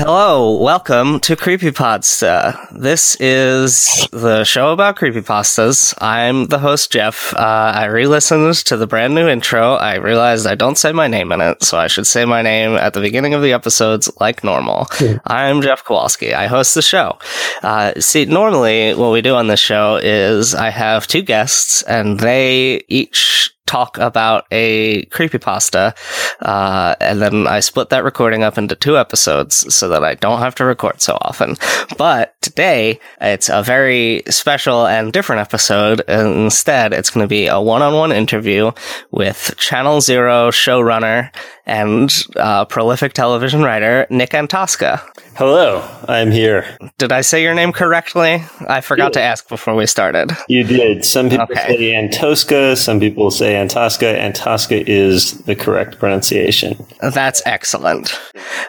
Hello, welcome to Creepypodsta. This is the show about creepypastas. I'm the host, Jeff. Uh, I re-listened to the brand new intro. I realized I don't say my name in it, so I should say my name at the beginning of the episodes like normal. I'm Jeff Kowalski. I host the show. Uh, see, normally what we do on this show is I have two guests, and they each talk about a creepypasta. Uh, and then I split that recording up into two episodes so that I don't have to record so often. But today, it's a very special and different episode. Instead, it's going to be a one on one interview with Channel Zero showrunner and uh, prolific television writer Nick Antosca. Hello, I'm here. Did I say your name correctly? I forgot to ask before we started. You did. Some people Okay. say Antosca, some people say Antosca. Antosca is the correct pronunciation. That's excellent.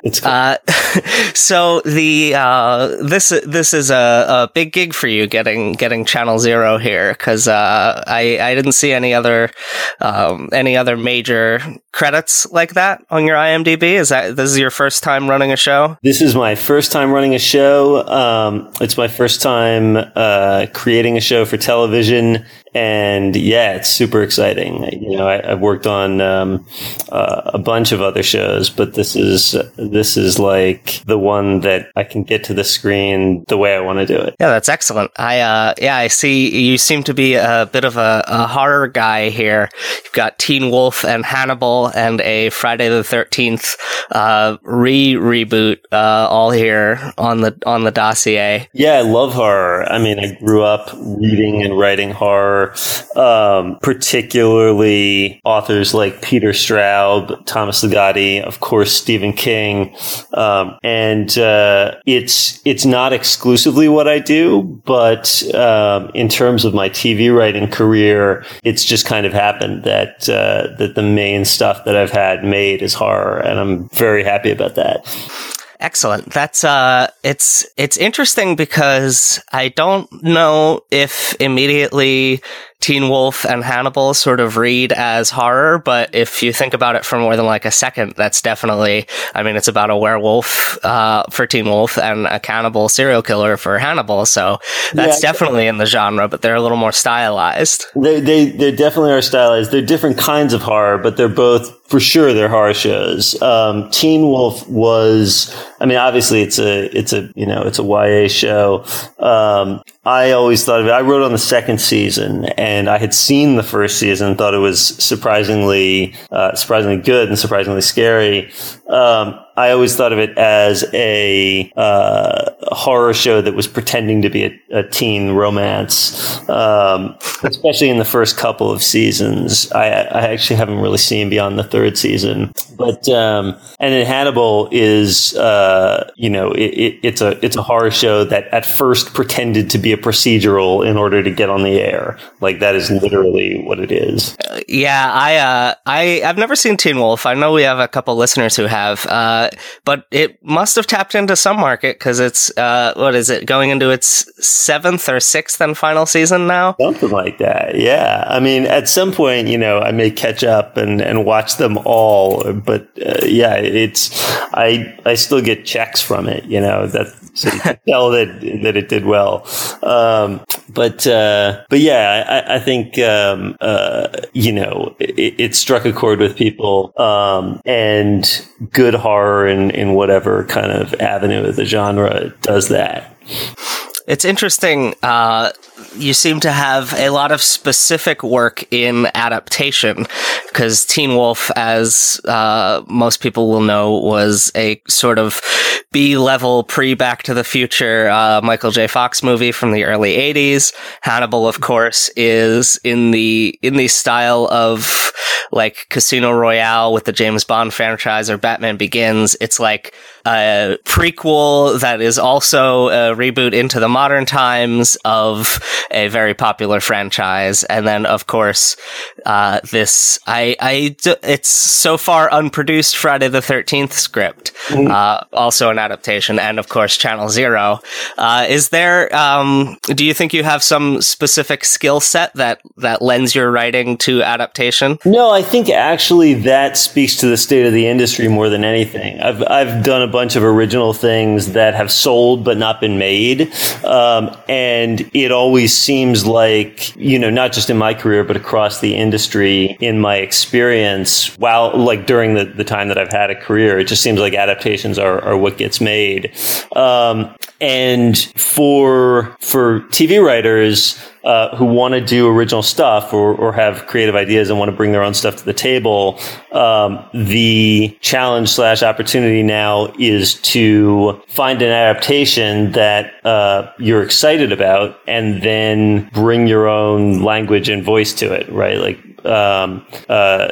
It's cool. Uh, so the uh, this this is a, a big gig for you getting getting Channel Zero here because uh, I I didn't see any other um, any other major credits like that on your IMDb. Is that this is your first time running a show? This is my first time running a show. Um, it's my first time uh, creating a show for television, and yeah, it's super exciting. You know, I, I've worked on um, uh, a bunch of other shows, but this is this is like the one that I can get to the screen the way I want to do it. Yeah, that's excellent. I uh yeah, I see you seem to be a bit of a, a horror guy here. You've got Teen Wolf and Hannibal and a Friday the Thirteenth uh re reboot uh all here on the on the dossier. Yeah, I love horror. I mean, I grew up reading and writing horror, um, particularly authors like Peter Straub, Thomas Ligotti, of course, Stephen King. Um, and uh, it's it's not exclusively what I do, but um, in terms of my TV writing career, it's just kind of happened that uh, that the main stuff that I've had made is horror, and I'm very happy about that. Excellent. That's uh it's it's interesting because I don't know if immediately Teen Wolf and Hannibal sort of read as horror, but if you think about it for more than like a second, that's definitely I mean it's about a werewolf uh for Teen Wolf and a cannibal serial killer for Hannibal, so that's Yeah. definitely in the genre, but they're a little more stylized. They, they they definitely are stylized. They're different kinds of horror, but they're both for sure they're horror shows. Um, Teen Wolf was, I mean, obviously it's a it's a you know it's a YA show. Um, I always thought of it. I wrote on the second season, and I had seen the first season, thought it was surprisingly uh, surprisingly good and surprisingly scary. Um, I always thought of it as a, uh, horror show that was pretending to be a, a teen romance, um, especially in the first couple of seasons. I, I actually haven't really seen beyond the third season, but um, and then Hannibal is, uh, you know, it, it, it's a it's a horror show that at first pretended to be a procedural in order to get on the air. Like that is literally what it is. Yeah, I uh I I've never seen Teen Wolf. I know we have a couple listeners who have. Uh but it must have tapped into some market cuz it's uh what is it going into its 7th or 6th and final season now? Something like that. Yeah. I mean, at some point, you know, I may catch up and, and watch them all, but uh, yeah, it's, I, I still get checks from it, you know, that, so you can tell that, that it did well. Um, but, uh, but yeah, I, I think, um, uh, you know, it, it struck a chord with people, um, and good horror in, in whatever kind of avenue of the genre does that. It's interesting. Uh, you seem to have a lot of specific work in adaptation because Teen Wolf, as uh, most people will know, was a sort of B level pre Back to the Future uh, Michael J. Fox movie from the early 80s. Hannibal, of course, is in the in the style of like Casino Royale with the James Bond franchise or Batman Begins. It's like a prequel that is also a reboot into the modern times of a very popular franchise. And then, of course, uh, this, I, I, it's so far unproduced Friday the 13th script, mm-hmm. uh, also an adaptation. And of course, Channel Zero. Uh, is there, um, do you think you have some specific skill set that, that lends your writing to adaptation? No, I think actually that speaks to the state of the industry more than anything. I've, I've done a bunch of original things that have sold but not been made. Um, and it always seems like, you know, not just in my career, but across the industry, in my experience, while like during the, the time that I've had a career, it just seems like adaptations are, are what gets made. Um, and for, for TV writers, uh, who want to do original stuff or, or have creative ideas and want to bring their own stuff to the table, um, the challenge slash opportunity now is to find an adaptation that uh, you're excited about and then bring your own language and voice to it, right? Like, um, uh,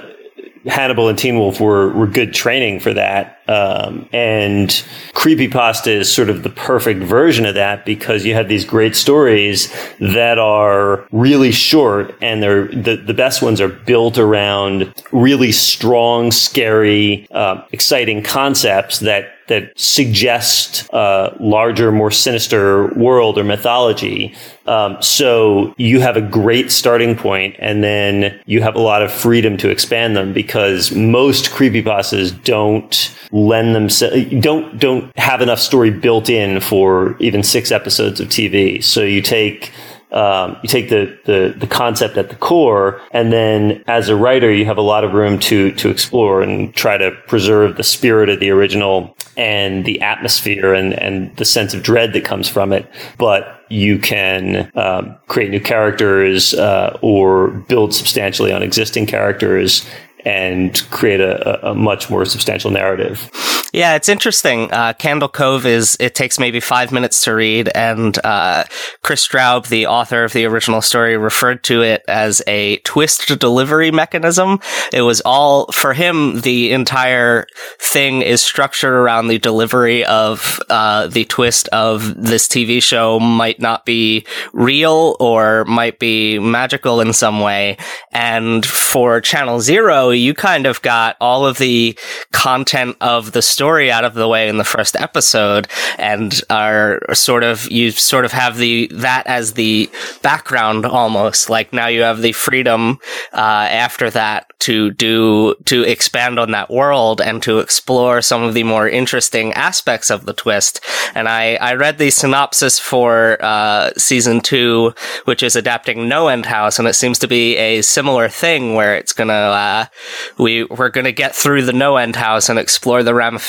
Hannibal and Teen Wolf were, were good training for that. Um, and Creepypasta is sort of the perfect version of that because you have these great stories that are really short and they're the, the best ones are built around really strong, scary, uh, exciting concepts that that suggest a larger, more sinister world or mythology. Um, so you have a great starting point, and then you have a lot of freedom to expand them because most creepypastas don't lend themselves don't don't have enough story built in for even six episodes of TV. So you take um, you take the, the, the concept at the core, and then as a writer, you have a lot of room to to explore and try to preserve the spirit of the original and the atmosphere and and the sense of dread that comes from it. But you can um, create new characters uh, or build substantially on existing characters and create a, a, much more substantial narrative. Yeah, it's interesting. Uh, Candle Cove is, it takes maybe five minutes to read, and uh, Kris Straub, the author of the original story, referred to it as a twist delivery mechanism. It was all, for him, the entire thing is structured around the delivery of uh, the twist of this TV show might not be real or might be magical in some way. And for Channel Zero, you kind of got all of the content of the story out of the way in the first episode and are sort of, you sort of have the, that as the background almost. Like now you have the freedom, uh, after that to do, to expand on that world and to explore some of the more interesting aspects of the twist. And I, I read the synopsis for, uh, season two, which is adapting No End House, and it seems to be a similar thing where it's gonna, uh, we we're to get through the no end house and explore the ramifications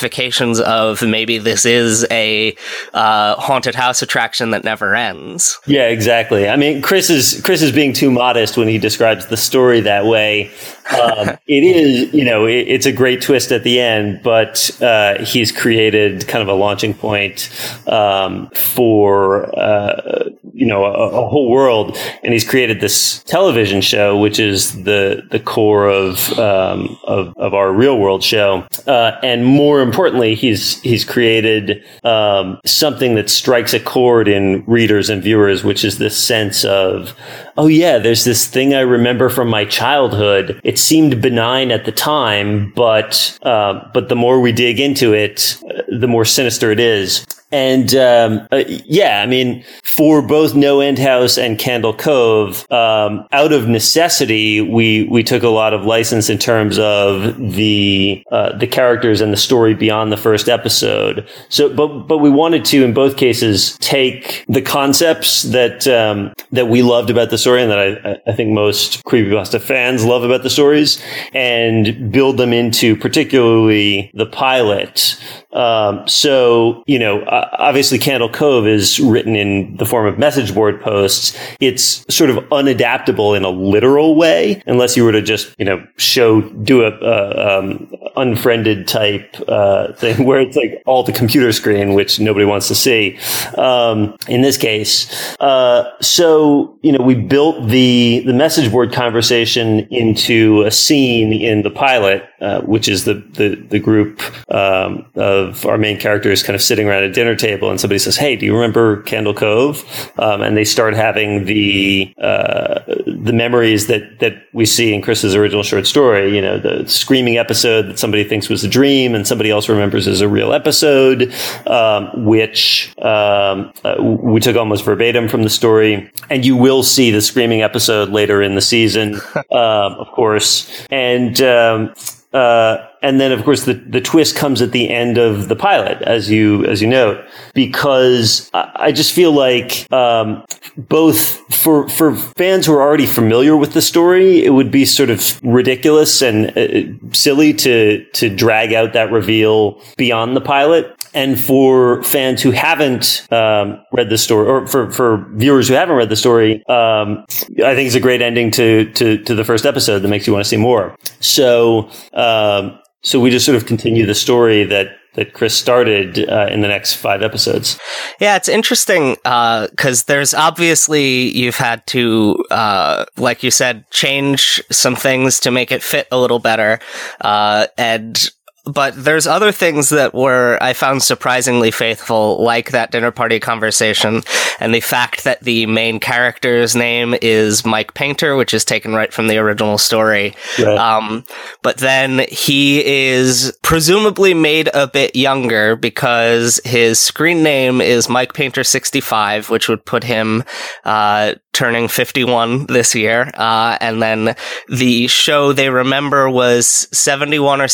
of maybe this is a uh, haunted house attraction that never ends. Yeah, exactly. I mean, Kris is Kris is being too modest when he describes the story that way. Um, it is, you know, it, it's a great twist at the end, but uh, he's created kind of a launching point um, for uh, you know a, a, whole world, and he's created this television show, which is the the core of um, of, of our real world show, uh, and more importantly, he's he's created um, something that strikes a chord in readers and viewers, which is this sense of oh yeah, there's this thing I remember from my childhood. It seemed benign at the time, but uh, but the more we dig into it, the more sinister it is. And um, uh, yeah, I mean, for both No End House and Candle Cove, um, out of necessity, we we took a lot of license in terms of the uh, the characters and the story beyond the first episode. So, but but we wanted to, in both cases, take the concepts that um, that we loved about the story and that I, I think most creepypasta fans love about the stories, and build them into particularly the pilot. Um, so you know uh, obviously Candle Cove is written in the form of message board posts. It's sort of unadaptable in a literal way, unless you were to just, you know, show, do a, uh, um, unfriended type, uh, thing where it's like all the computer screen, which nobody wants to see. Um, in this case, uh, so, you know, we built the, the message board conversation into a scene in the pilot, uh, which is the, the, the group, um, of our main characters kind of sitting around a dinner table and somebody says, Hey, do you remember Candle Cove? Um, and they start having the, uh, the memories that, that we see in Kris's original short story, you know, the screaming episode that somebody thinks was a dream and somebody else remembers as a real episode, um, which, um, uh, we took almost verbatim from the story. And you will see the screaming episode later in the season, um, of course. And, um, uh, and then of course the, the twist comes at the end of the pilot, as you as you note, because I, I just feel like um, both for for fans who are already familiar with the story, it would be sort of ridiculous and uh, silly to to drag out that reveal beyond the pilot. And for fans who haven't um, read the story, or for, for viewers who haven't read the story, um, I think it's a great ending to, to, to the first episode that makes you want to see more. So, um, so we just sort of continue the story that that Kris started uh, in the next five episodes. Yeah, it's interesting because uh, there's obviously you've had to, uh, like you said, change some things to make it fit a little better, uh, and but there's other things that were I found surprisingly faithful, like that dinner party conversation, and the fact that the main character's name is Mike Painter, which is taken right from the original story. Right. Um, but then he is presumably made a bit younger because his screen name is Mike Painter sixty five, which would put him uh, turning 51 this year. Uh, and then the show they remember was 71 or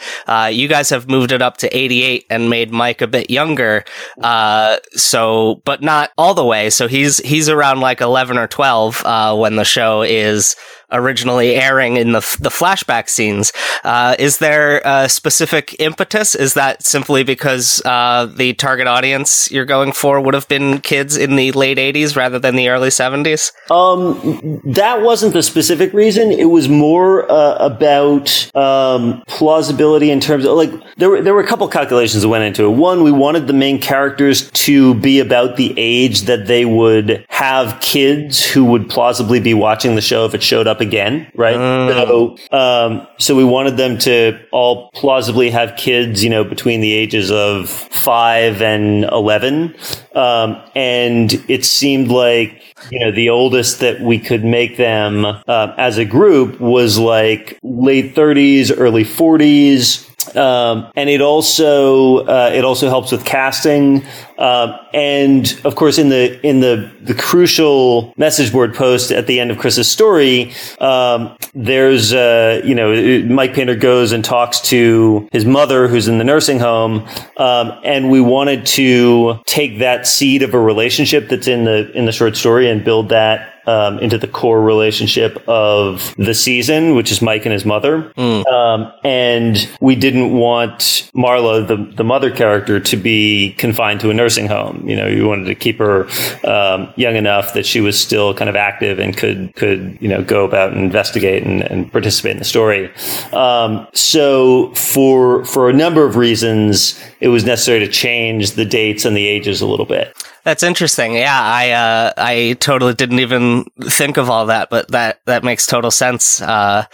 72. Uh, you guys have moved it up to 88 and made Mike a bit younger. Uh, so, but not all the way. So he's, he's around like 11 or 12, uh, when the show is, originally airing in the the flashback scenes. Uh, is there a specific impetus? Is that simply because uh, the target audience you're going for would have been kids in the late '80s rather than the early '70s? Um, that wasn't the specific reason. It was more uh, about um, plausibility in terms of like there were there were a couple calculations that went into it. One, we wanted the main characters to be about the age that they would have kids who would plausibly be watching the show if it showed up again, right? Uh. So, um, so we wanted them to all plausibly have kids, you know, between the ages of five and 11. Um, and it seemed like, you know, the oldest that we could make them uh, as a group was like late 30s, early 40s. Um, and it also uh, it also helps with casting, uh, and of course in the in the the crucial message board post at the end of Kris's story, um, there's uh, you know Mike Painter goes and talks to his mother who's in the nursing home, um, and we wanted to take that seed of a relationship that's in the in the short story and build that um, into the core relationship of the season, which is Mike and his mother. Mm. Um, and we didn't want Marla, the, the mother character, to be confined to a nursing home. You know, you wanted to keep her um, young enough that she was still kind of active and could could you know go about and investigate and, and participate in the story. Um, so for for a number of reasons, it was necessary to change the dates and the ages a little bit. That's interesting. Yeah, I uh, I totally didn't even think of all that, but that that makes total sense. Uh,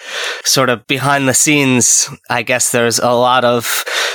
sort of behind the scenes, I guess there's a lot of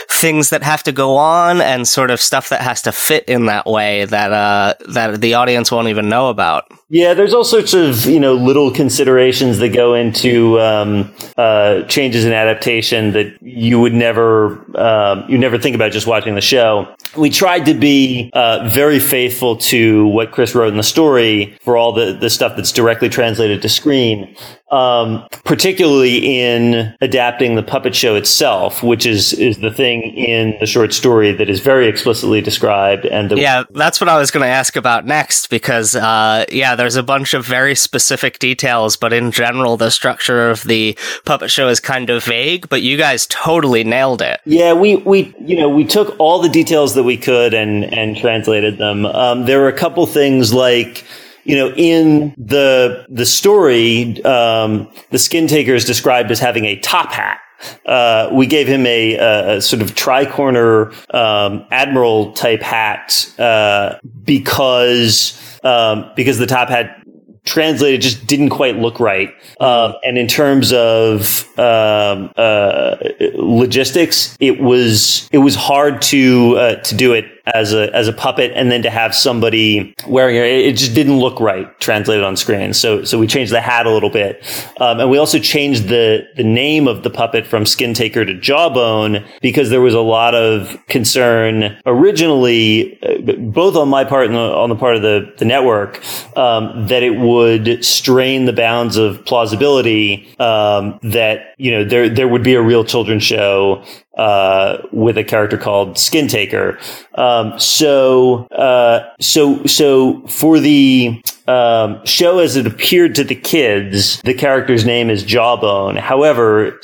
things that have to go on and sort of stuff that has to fit in that way that uh, that the audience won't even know about. Yeah, there's all sorts of you know little considerations that go into um, uh, changes in adaptation that you would never um, you never think about just watching the show. We tried to be uh, very faithful to what Kris wrote in the story for all the the stuff that's directly translated to screen um, particularly in adapting the puppet show itself, which is is the thing in the short story that is very explicitly described. And the- yeah, that's what I was going to ask about next, because uh, yeah, there's a bunch of very specific details, but in general, the structure of the puppet show is kind of vague. But you guys totally nailed it. Yeah, we we you know we took all the details that we could and and translated them. Um, there were a couple things like you know, in the the story, um, the skin taker is described as having a top hat. Uh, we gave him a, a, sort of tri-corner um, admiral type hat uh, because um, because the top hat translated just didn't quite look right. Um, and in terms of um, uh, logistics, it was it was hard to uh, to do it as a as a puppet and then to have somebody wearing it it just didn't look right translated on screen. So so we changed the hat a little bit. Um, and we also changed the the name of the puppet from skin taker to jawbone because there was a lot of concern originally uh, both on my part and on the part of the the network um, that it would strain the bounds of plausibility um, that you know there there would be a real children's show uh, with a character called Skin Taker. Um, so, uh, so, so for the um, show as it appeared to the kids, the character's name is Jawbone. However,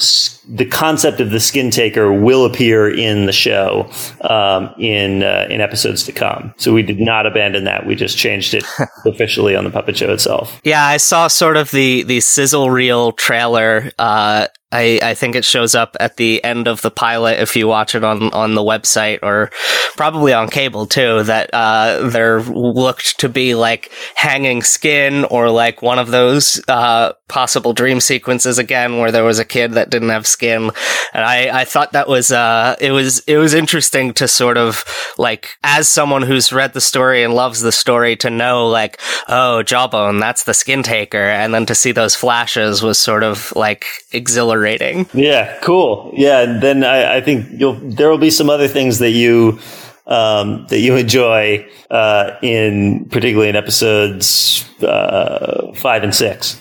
the concept of the Skin Taker will appear in the show um, in uh, in episodes to come. So we did not abandon that. We just changed it officially on the puppet show itself. Yeah, I saw sort of the the sizzle reel trailer. Uh, I, I think it shows up at the end of the pilot if you watch it on, on the website or probably on cable too, that uh, there looked to be like hanging skin or like one of those uh, possible dream sequences again where there was a kid that didn't have skin. And I, I thought that was uh, it was it was interesting to sort of like as someone who's read the story and loves the story to know like, oh, Jawbone, that's the skin taker, and then to see those flashes was sort of like exhilarating rating. Yeah, cool. Yeah, and then I, I think you'll there will be some other things that you um, that you enjoy uh, in particularly in episodes uh, five and six.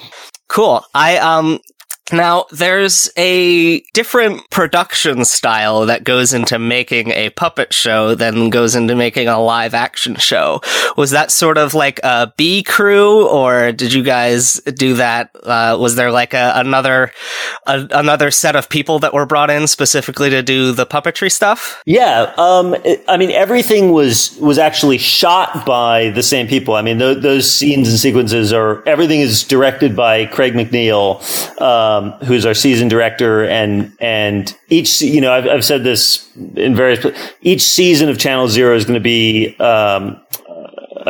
Cool. I um now, there's a different production style that goes into making a puppet show than goes into making a live action show. Was that sort of like a B crew, or did you guys do that? Uh, was there like a, another a, another set of people that were brought in specifically to do the puppetry stuff? Yeah, um, it, I mean, everything was was actually shot by the same people. I mean, th- those scenes and sequences are everything is directed by Craig Macneill. Um, um, who's our season director, and and each you know I've, I've said this in various each season of Channel Zero is going to be um,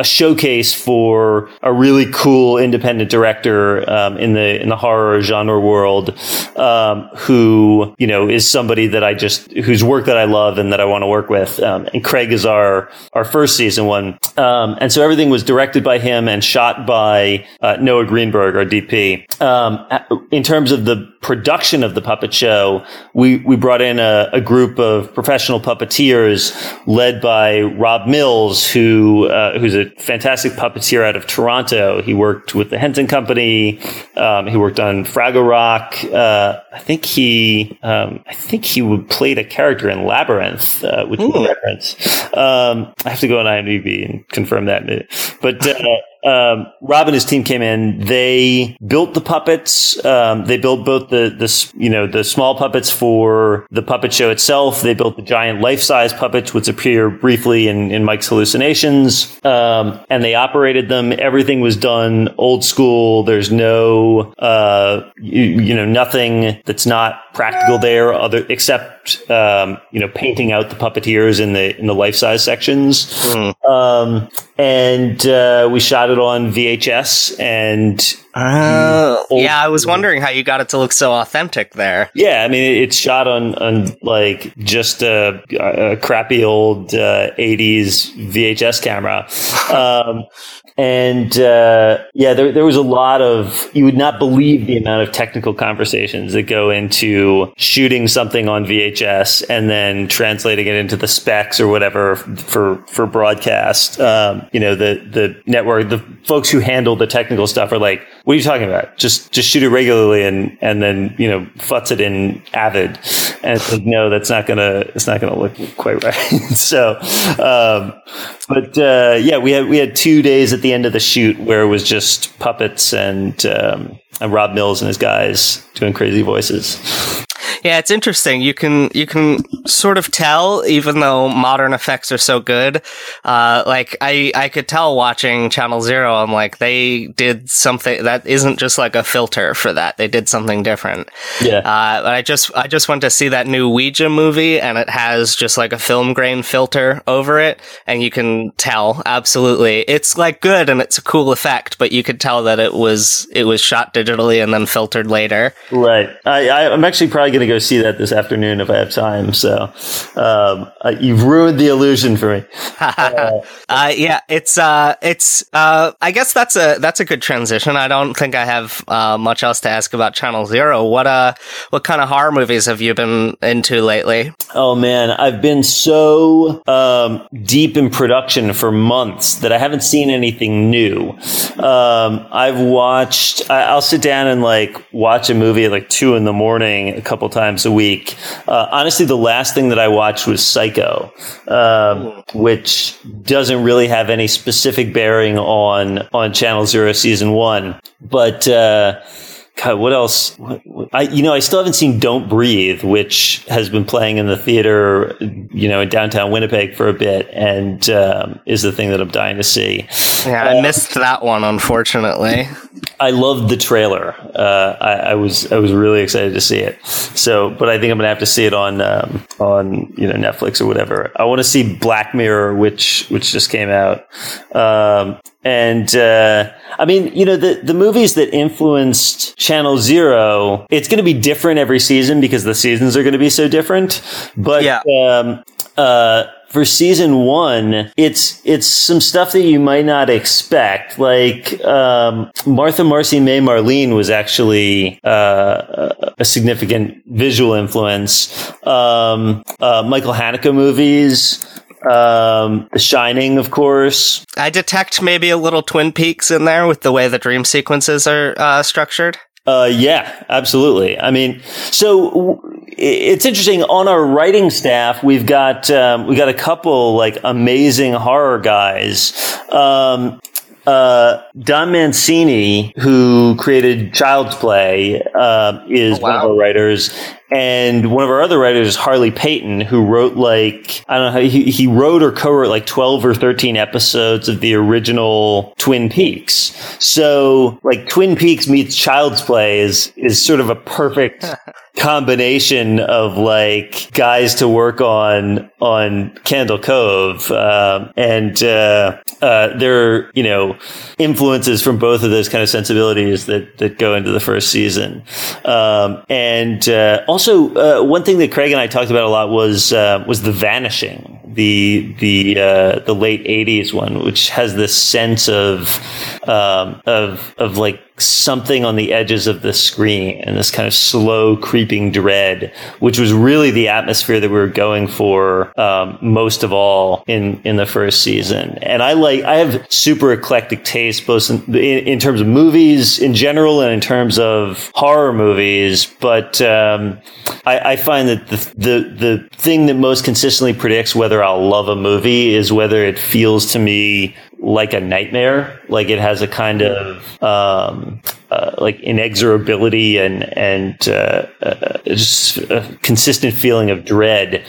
a showcase for a really cool independent director um, in the in the horror genre world, um, who you know is somebody that I just whose work that I love and that I want to work with. Um, and Craig is our our first season one, um, and so everything was directed by him and shot by uh, Noah Greenberg, our DP. Um, in terms of the production of the puppet show, we we brought in a, a group of professional puppeteers led by Rob Mills, who uh, who's a fantastic puppeteer out of Toronto. He worked with the Henson Company. Um, he worked on Fraggle Rock. Uh, I think he um, I think he would played a character in Labyrinth, uh, which is a reference. Um, I have to go on IMDb and confirm that, but. Uh, um, Rob and his team came in. They built the puppets. Um, they built both the the you know the small puppets for the puppet show itself. They built the giant life size puppets, which appear briefly in, in Mike's hallucinations. Um, and they operated them. Everything was done old school. There's no uh, you, you know nothing that's not practical there, other except um, you know painting out the puppeteers in the in the life size sections. Mm. Um, and uh, we shot it on VHS and. Uh, yeah, I was wondering how you got it to look so authentic there. Yeah, I mean, it's shot on, on like just a, a crappy old uh, 80s VHS camera. Um, and uh, yeah, there, there was a lot of, you would not believe the amount of technical conversations that go into shooting something on VHS and then translating it into the specs or whatever for, for broadcast. Um, you know, the, the network, the folks who handle the technical stuff are like, what are you talking about? Just, just shoot it regularly and, and then, you know, futz it in Avid. And it's like, no, that's not gonna, it's not gonna look quite right. so, um, but, uh, yeah, we had, we had two days at the end of the shoot where it was just puppets and, um, and Rob Mills and his guys doing crazy voices. Yeah, it's interesting. You can you can sort of tell, even though modern effects are so good. Uh, like I I could tell watching Channel Zero. I'm like they did something that isn't just like a filter for that. They did something different. Yeah. Uh, I just I just went to see that new Ouija movie, and it has just like a film grain filter over it, and you can tell absolutely it's like good and it's a cool effect, but you could tell that it was it was shot digitally and then filtered later. Right. I, I I'm actually probably going to go see that this afternoon if I have time. So um, uh, you've ruined the illusion for me. uh, yeah, it's uh, it's uh, I guess that's a that's a good transition. I don't think I have uh, much else to ask about Channel Zero. What uh, what kind of horror movies have you been into lately? Oh man, I've been so um, deep in production for months that I haven't seen anything new. Um, I've watched. I, will sit down and like watch a movie at like two in the morning a couple times a week. Uh, honestly, the last thing that I watched was Psycho, um, which doesn't really have any specific bearing on on Channel Zero season one, but. Uh, God, what else? I, you know, I still haven't seen Don't Breathe, which has been playing in the theater, you know, in downtown Winnipeg for a bit, and um, is the thing that I'm dying to see. Yeah, I uh, missed that one, unfortunately. I loved the trailer. Uh, I, I, was I was really excited to see it. So, but I think I'm gonna have to see it on um, on you know Netflix or whatever. I want to see Black Mirror, which which just came out. And uh, I mean, you know, the the movies that influenced Channel Zero, it's going to be different every season because the seasons are going to be so different. But yeah. um, uh, for season one, it's it's some stuff that you might not expect. Like um, Martha Marcy May Marlene was actually uh, a significant visual influence. Um, uh, Michael Haneke movies. Um, the Shining, of course. I detect maybe a little Twin Peaks in there with the way the dream sequences are uh, structured. Uh, yeah, absolutely. I mean, so it's interesting on our writing staff. We've got um, we got a couple like amazing horror guys. Um, uh, Don Mancini, who created Child's Play, uh, is oh, wow. one of our writers, and one of our other writers is Harley Peyton, who wrote like, I don't know how he, he wrote or co-wrote like 12 or 13 episodes of the original Twin Peaks. So like Twin Peaks meets Child's Play is, is sort of a perfect combination of like guys to work on, on Candle Cove. Um, and, uh, uh, there are, you know, influences from both of those kind of sensibilities that, that go into the first season. Um, and, uh, also also, uh, one thing that Craig and I talked about a lot was uh, was the vanishing, the the uh, the late '80s one, which has this sense of um, of of like something on the edges of the screen and this kind of slow creeping dread, which was really the atmosphere that we were going for um, most of all in in the first season. And I like I have super eclectic taste both in, in, in terms of movies in general and in terms of horror movies. But um, I, I, find that the, the the thing that most consistently predicts whether I'll love a movie is whether it feels to me like a nightmare. Like it has a kind of um, uh, like inexorability and and uh, uh, just a consistent feeling of dread.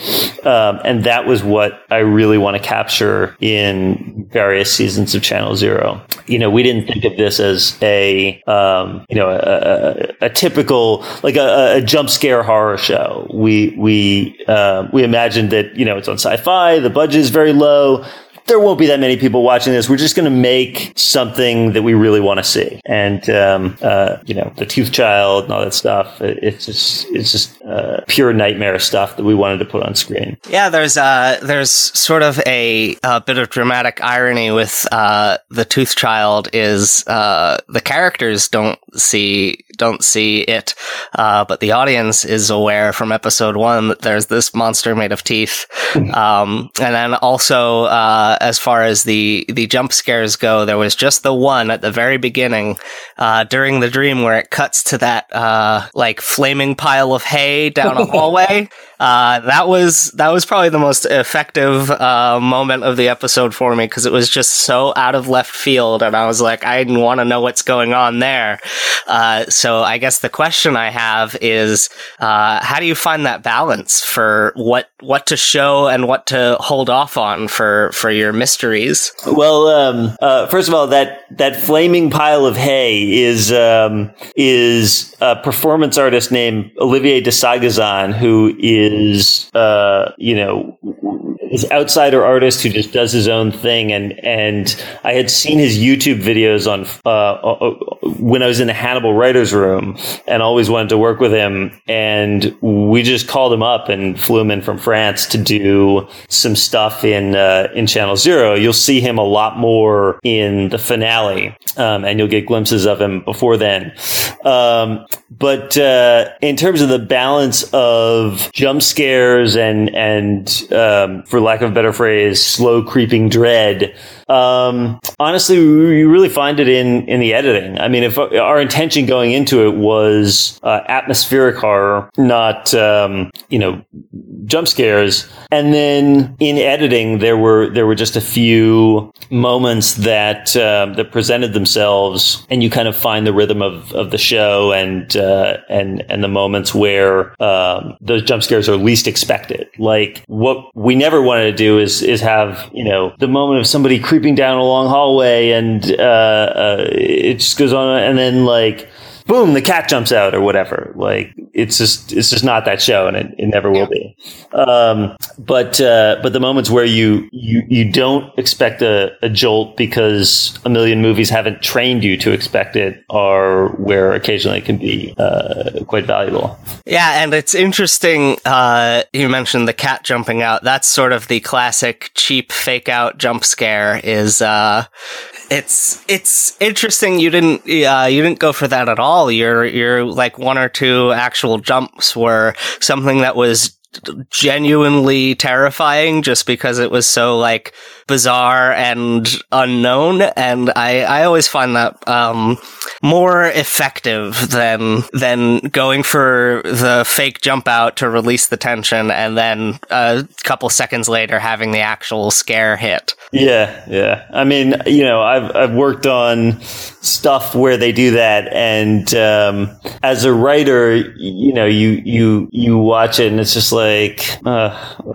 Um, and that was what I really want to capture in various seasons of Channel Zero. You know, we didn't think of this as a um, you know a, a, a typical like a, a, jump scare horror show. We we uh, we imagined that you know it's on Syfy. The budget is very low there won't be that many people watching this. We're just going to make something that we really want to see. And, um, uh, you know, the tooth child and all that stuff. It's just, it's just, uh, pure nightmare stuff that we wanted to put on screen. Yeah. There's, uh, there's sort of a, a bit of dramatic irony with, uh, the tooth child is, uh, the characters don't see, don't see it. Uh, but the audience is aware from episode one that there's this monster made of teeth. um, and then also, uh, uh, as far as the the jump scares go. There was just the one at the very beginning uh, during the dream where it cuts to that uh, like flaming pile of hay down a hallway. Uh, that was that was probably the most effective uh, moment of the episode for me because it was just so out of left field, and I was like, I didn't want to know what's going on there. Uh, so so I guess the question I have is, uh, how do you find that balance for what what to show and what to hold off on for for your mysteries? Well, um, uh, first of all, that that flaming pile of hay is um, is a performance artist named Olivier de Sagazan, who is uh, you know this outsider artist who just does his own thing. And and I had seen his YouTube videos on uh, uh, uh, when I was in the Hannibal writers room, and always wanted to work with him. And we just called him up and flew him in from France to do some stuff in uh, in Channel Zero. You'll see him a lot more in the finale, um, and you'll get glimpses of him before then. Um, but uh, in terms of the balance of jump scares and and um, for lack of a better phrase, slow creeping dread. Um, honestly, we really find it in in the editing. I mean, if our intention going into it was uh, atmospheric horror, not um, you know jump scares, and then in editing there were there were just a few moments that uh, that presented themselves, and you kind of find the rhythm of, of the show and uh, and and the moments where um, those jump scares are least expected. Like what we never wanted to do is is have you know the moment of somebody creeping down a long hallway and uh, uh, it just goes on and then like boom, the cat jumps out or whatever. Like it's just it's just not that show, and it, it never will be. Um, but uh, but the moments where you you you don't expect a, a jolt because a million movies haven't trained you to expect it are where occasionally it can be uh, quite valuable. Yeah, and it's interesting. Uh, you mentioned the cat jumping out. That's sort of the classic cheap fake out jump scare. Is uh, it's it's interesting. You didn't uh, you didn't go for that at all. You're you're like one or two actual jumps were something that was genuinely terrifying just because it was so like bizarre and unknown. And i i always find that um more effective than than going for the fake jump out to release the tension and then a couple seconds later having the actual scare hit. Yeah yeah. I mean you know i've i've worked on stuff where they do that and um as a writer you know you you you watch it and it's just like like, uh,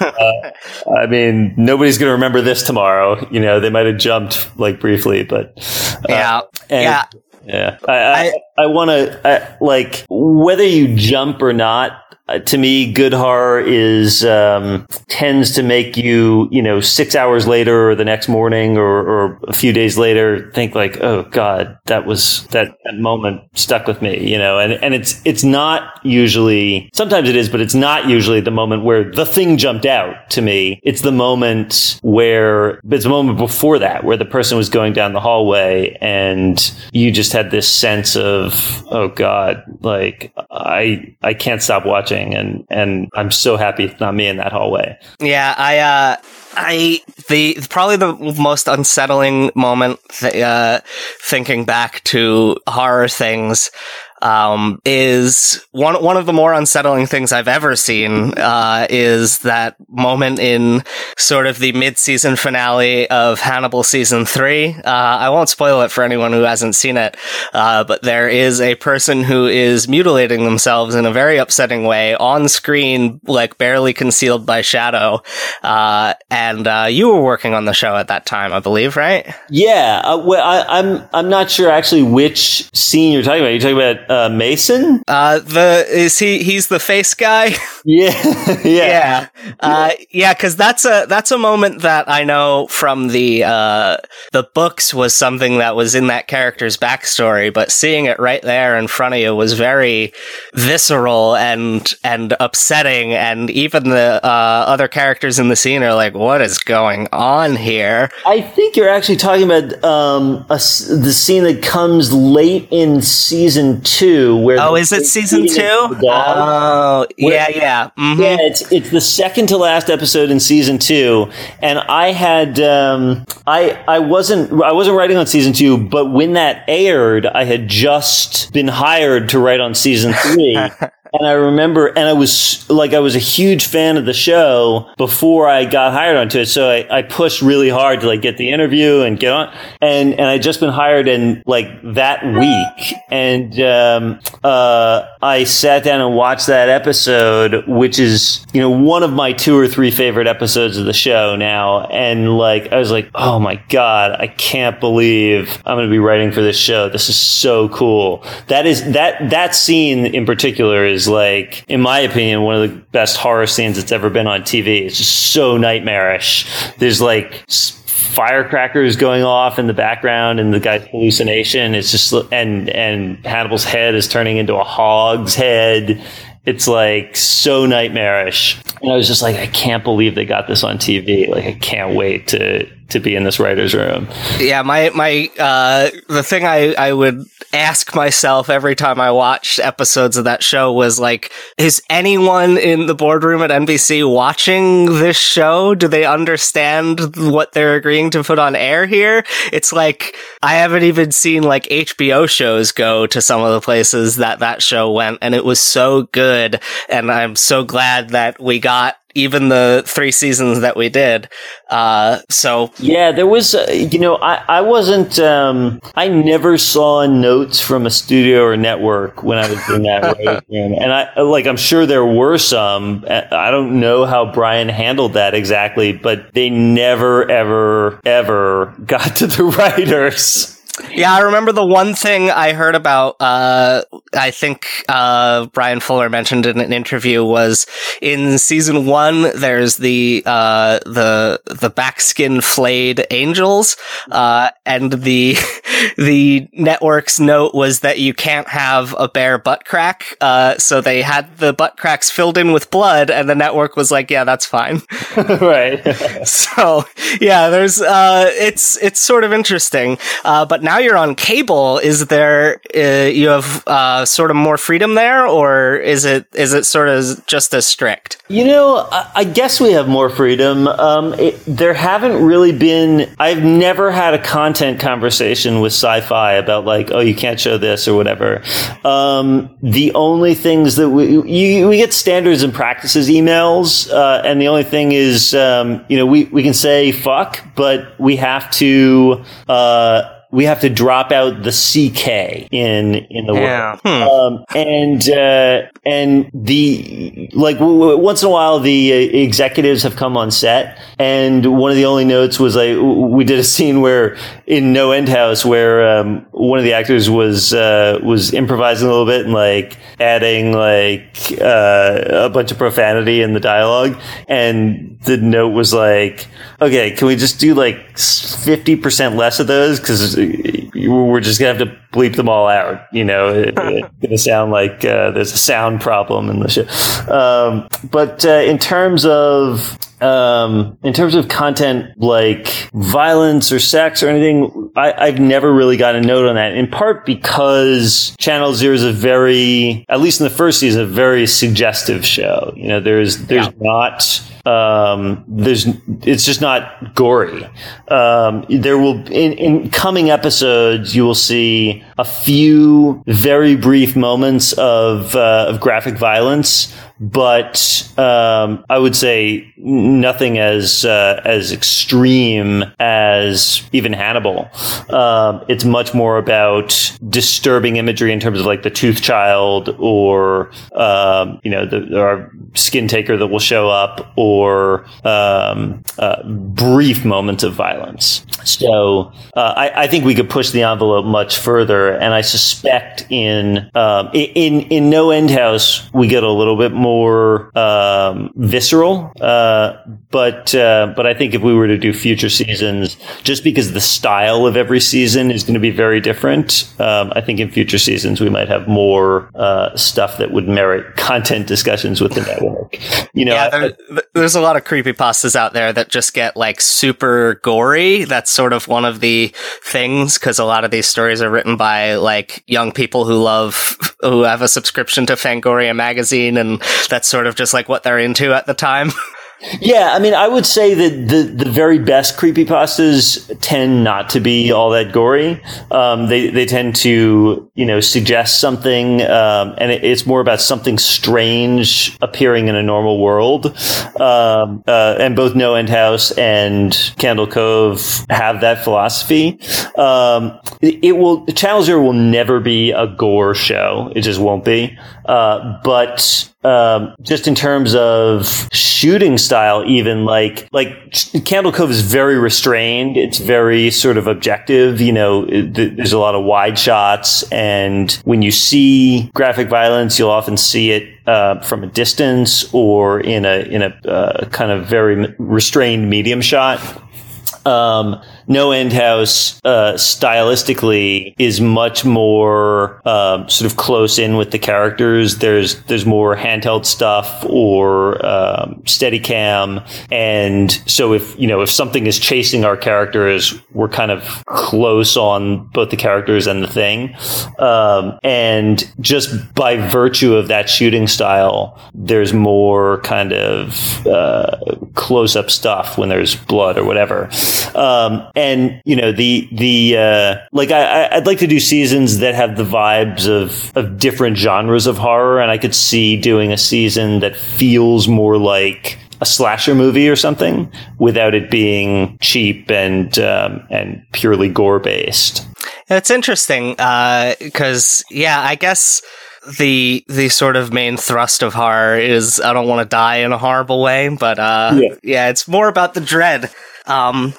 uh, I mean, nobody's going to remember this tomorrow. You know, they might have jumped like briefly, but uh, yeah, yeah. Yeah, I I, I, I want to like whether you jump or not uh, to me, good horror is um, tends to make you, you know, six hours later or the next morning or, or, a few days later think like, oh God, that was that, that moment stuck with me, you know, and and it's it's not usually sometimes it is, but it's not usually the moment where the thing jumped out to me. It's the moment where it's a moment before that where the person was going down the hallway and you just had this sense of, oh God, like I I can't stop watching and and I'm so happy it's not me in that hallway. Yeah, I uh, I the probably the most unsettling moment. Th- uh, thinking back to horror things um, is one one of the more unsettling things I've ever seen. Uh, is that moment in sort of the mid season finale of Hannibal season three? Uh, I won't spoil it for anyone who hasn't seen it, uh, but there is a person who is mutilating themselves in a very upsetting way on screen, like barely concealed by shadow. Uh, and uh, you were working on the show at that time, I believe, right? Yeah. Uh, well, I, I'm I'm not sure actually which scene you're talking about. You're talking about uh, Mason? Uh, the is he? He's the face guy. Yeah, yeah, yeah. Uh, yeah, because that's a that's a moment that I know from the uh, the books was something that was in that character's backstory, but seeing it right there in front of you was very visceral and and upsetting, and even the uh, other characters in the scene are like, "What is going on here?" I think you're actually talking about um, a, the scene that comes late in season two, where oh, is it season two? Oh, yeah, yeah yeah, mm-hmm. yeah. It's it's the second to last episode in season two, and I had um, I I wasn't I wasn't writing on season two, but when that aired, I had just been hired to write on season three. and I remember, and I was like, I was a huge fan of the show before I got hired onto it. So I, I pushed really hard to like get the interview and get on, and and I just been hired in like that week, and um, uh, I sat down and watched that episode, which is you know one of my two or three favorite episodes of the show now, and like I was like, oh my god, I can't believe I'm going to be writing for this show. This is so cool. That is that that scene in particular is like, in my opinion, one of the best horror scenes that's ever been on TV. It's just so nightmarish. There's like firecrackers going off in the background and the guy's hallucination. It's just and and Hannibal's head is turning into a hog's head. It's like so nightmarish. And I was just like, I can't believe they got this on TV. Like, I can't wait to to be in this writer's room. Yeah, my my uh, the thing I I would ask myself every time I watched episodes of that show was like, is anyone in the boardroom at NBC watching this show? Do they understand what they're agreeing to put on air here? It's like I haven't even seen like HBO shows go to some of the places that that show went, and it was so good. And I'm so glad that we got even the three seasons that we did. Uh, so yeah, there was, uh, you know, I, I wasn't, um, I never saw notes from a studio or network when I was in that room. And I, like, I'm sure there were some, I don't know how Bryan handled that exactly, but they never, ever, ever got to the writers. Yeah, I remember the one thing I heard about, uh, I think, uh, Bryan Fuller mentioned in an interview was in season one, there's the, uh, the, the backskin flayed angels, uh, and the, the network's note was that you can't have a bare butt crack, uh, so they had the butt cracks filled in with blood, and the network was like, yeah, that's fine. right. so, yeah, there's, uh, it's, it's sort of interesting, uh, now you're on cable. Is there uh, you have uh, sort of more freedom there, or is it is it sort of just as strict? You know, I, I guess we have more freedom. Um, it, there haven't really been. I've never had a content conversation with Syfy about like, oh, you can't show this or whatever. Um, the only things that we you, we get standards and practices emails, uh, and the only thing is, um, you know, we we can say fuck, but we have to. Uh, we have to drop out the CK in in the yeah. word, hmm. um, and uh, and the like w- w- once in a while the uh, executives have come on set, and one of the only notes was like we did a scene where in No End House where um, one of the actors was uh, was improvising a little bit and like adding like uh, a bunch of profanity in the dialogue, and the note was like, okay, can we just do like fifty percent less of those because we're just gonna have to bleep them all out. You know, it, it's gonna sound like uh, there's a sound problem in the show. Um, but uh, in terms of um, in terms of content like violence or sex or anything, I, have never really got a note on that. In part because Channel Zero is a very, at least in the first season, a very suggestive show. You know, there's there's yeah. not um, there's it's just not gory. Um, there will in, in coming episodes you will see a few very brief moments of uh, of graphic violence, but um, I would say nothing as uh, as extreme as even Hannibal. Um, it's much more about disturbing imagery in terms of like the Tooth Child or um, you know the, our skin taker that will show up or um, uh, brief moments of violence. So uh, I, I, think we could push the envelope much further, and I suspect in um, in in No End House we get a little bit more um, visceral, uh, but uh, but I think if we were to do future seasons, just because the style of every season is going to be very different, um, I think in future seasons we might have more uh, stuff that would merit content discussions with the network. You know, yeah, there, I, there's a lot of creepy pastas out there that just get like super gory. That's sort of one of the things because a lot of these stories are written by like young people who love who have a subscription to Fangoria magazine, and that's sort of just like what they're into at the time. Yeah, I mean, I would say that the, the very best creepypastas tend not to be all that gory. Um, they, they tend to, you know, suggest something, um, and it, it's more about something strange appearing in a normal world. Um, uh, and both No End House and Candle Cove have that philosophy. Um, it, it, will, Channel Zero will never be a gore show. It just won't be. Uh, but um, just in terms of shooting style, even like like Candle Cove is very restrained. It's very sort of objective. You know, there's a lot of wide shots, and when you see graphic violence, you'll often see it uh, from a distance or in a in a uh, kind of very restrained medium shot. Um, no End House uh, stylistically is much more um, sort of close in with the characters. There's there's more handheld stuff or um, steady cam, and so if you know if something is chasing our characters, we're kind of close on both the characters and the thing. Um, and just by virtue of that shooting style, there's more kind of uh, close up stuff when there's blood or whatever. Um, and you know the the uh, like I I'd like to do seasons that have the vibes of of different genres of horror, and I could see doing a season that feels more like a slasher movie or something without it being cheap and um, and purely gore based. It's interesting because uh, yeah, I guess the the sort of main thrust of horror is I don't want to die in a horrible way, but uh, yeah. yeah, it's more about the dread. Um,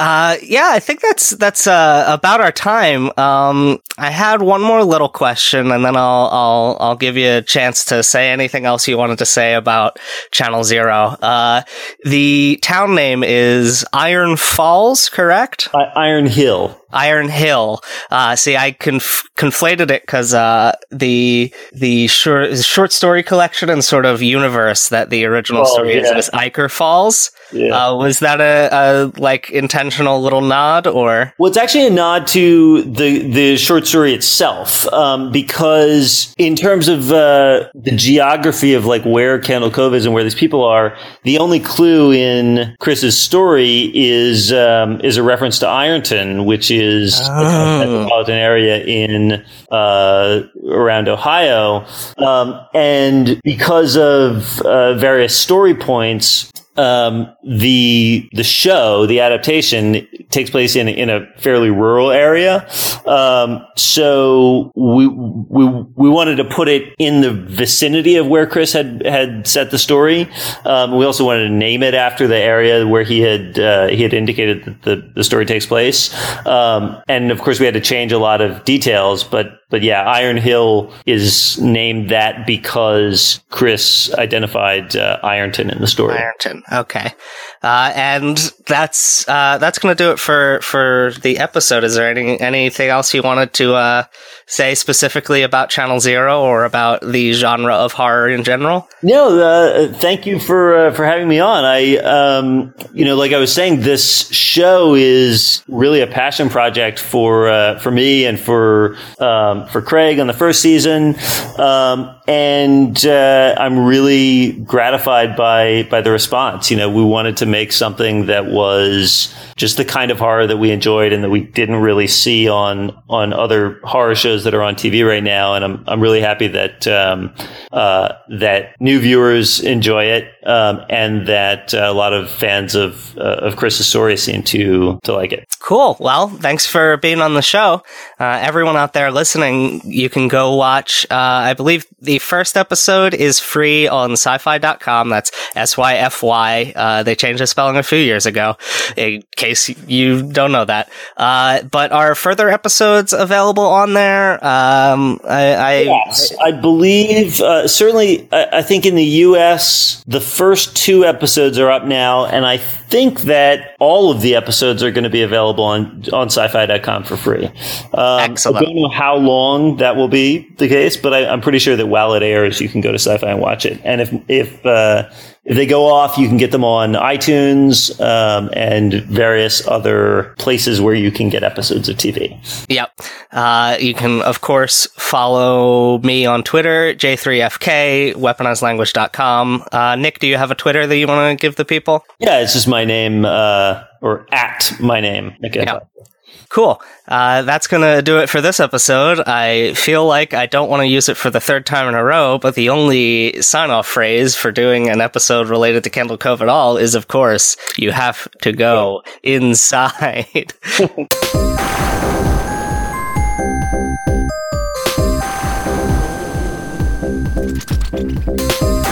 uh, yeah, I think that's that's uh, about our time. Um, I had one more little question, and then I'll I'll I'll give you a chance to say anything else you wanted to say about Channel Zero. Uh, the town name is Iron Falls, correct? Iron Hill. Iron Hill. Uh, see, I conf- conflated it because uh, the the short short story collection and sort of universe that the original story yeah. is is Ichor Falls. Yeah. Uh, was that a, a, like intentional little nod or? Well, it's actually a nod to the the short story itself, um, because in terms of uh, the geography of like where Candle Cove is and where these people are, the only clue in Kris's story is um, is a reference to Ironton, which is oh. a metropolitan area in uh, around Ohio, um, and because of uh, various story points um, the the show, the adaptation, takes place in in a fairly rural area. Um, so we we we wanted to put it in the vicinity of where Kris had had set the story. Um, we also wanted to name it after the area where he had uh, he had indicated that the, the story takes place. Um, and of course, we had to change a lot of details, but but yeah, Iron Hill is named that because Kris identified uh, Ironton in the story. Ironton, okay, uh, and that's uh, that's going to do it for for the episode. Is there any anything else you wanted to uh, say specifically about Channel Zero or about the genre of horror in general? No, uh, thank you for uh, for having me on. I, um, you know, like I was saying, this show is really a passion project for uh, for me and for um, for Craig on the first season, um, and uh, I'm really gratified by by the response. You know, we wanted to make something that was just the kind of horror that we enjoyed and that we didn't really see on on other horror shows that are on TV right now. And I'm I'm really happy that um, uh, that new viewers enjoy it um, and that uh, a lot of fans of uh, of Kris's story seem to to like it. Cool. Well, thanks for being on the show. Uh, everyone out there listening, you can go watch. Uh, I believe the first episode is free on syfy.com. That's S Y F Y. Uh, they changed the spelling a few years ago, in case you don't know that. Uh, but are further episodes available on there? Um, I, I, yes, I, I believe certainly. I, I think in the U.S. the first two episodes are up now, and I think that all of the episodes are going to be available on on syfy.com for free. Um, Excellent. I don't know how long that will be the case, but I, am pretty sure that while it airs, you can go to Syfy and watch it. And if if uh, if they go off, you can get them on iTunes um, and various other places where you can get episodes of TV. Yep. Uh, you can, of course, follow me on Twitter, J3FK, weaponizedlanguage.com. Uh, Nick, do you have a Twitter that you want to give the people? Yeah, it's just my name, uh, or at my name, Nick yep. Cool. Uh, that's going to do it for this episode. I feel like I don't want to use it for the third time in a row, but the only sign off phrase for doing an episode related to Candle Cove at all is, of course, you have to go inside.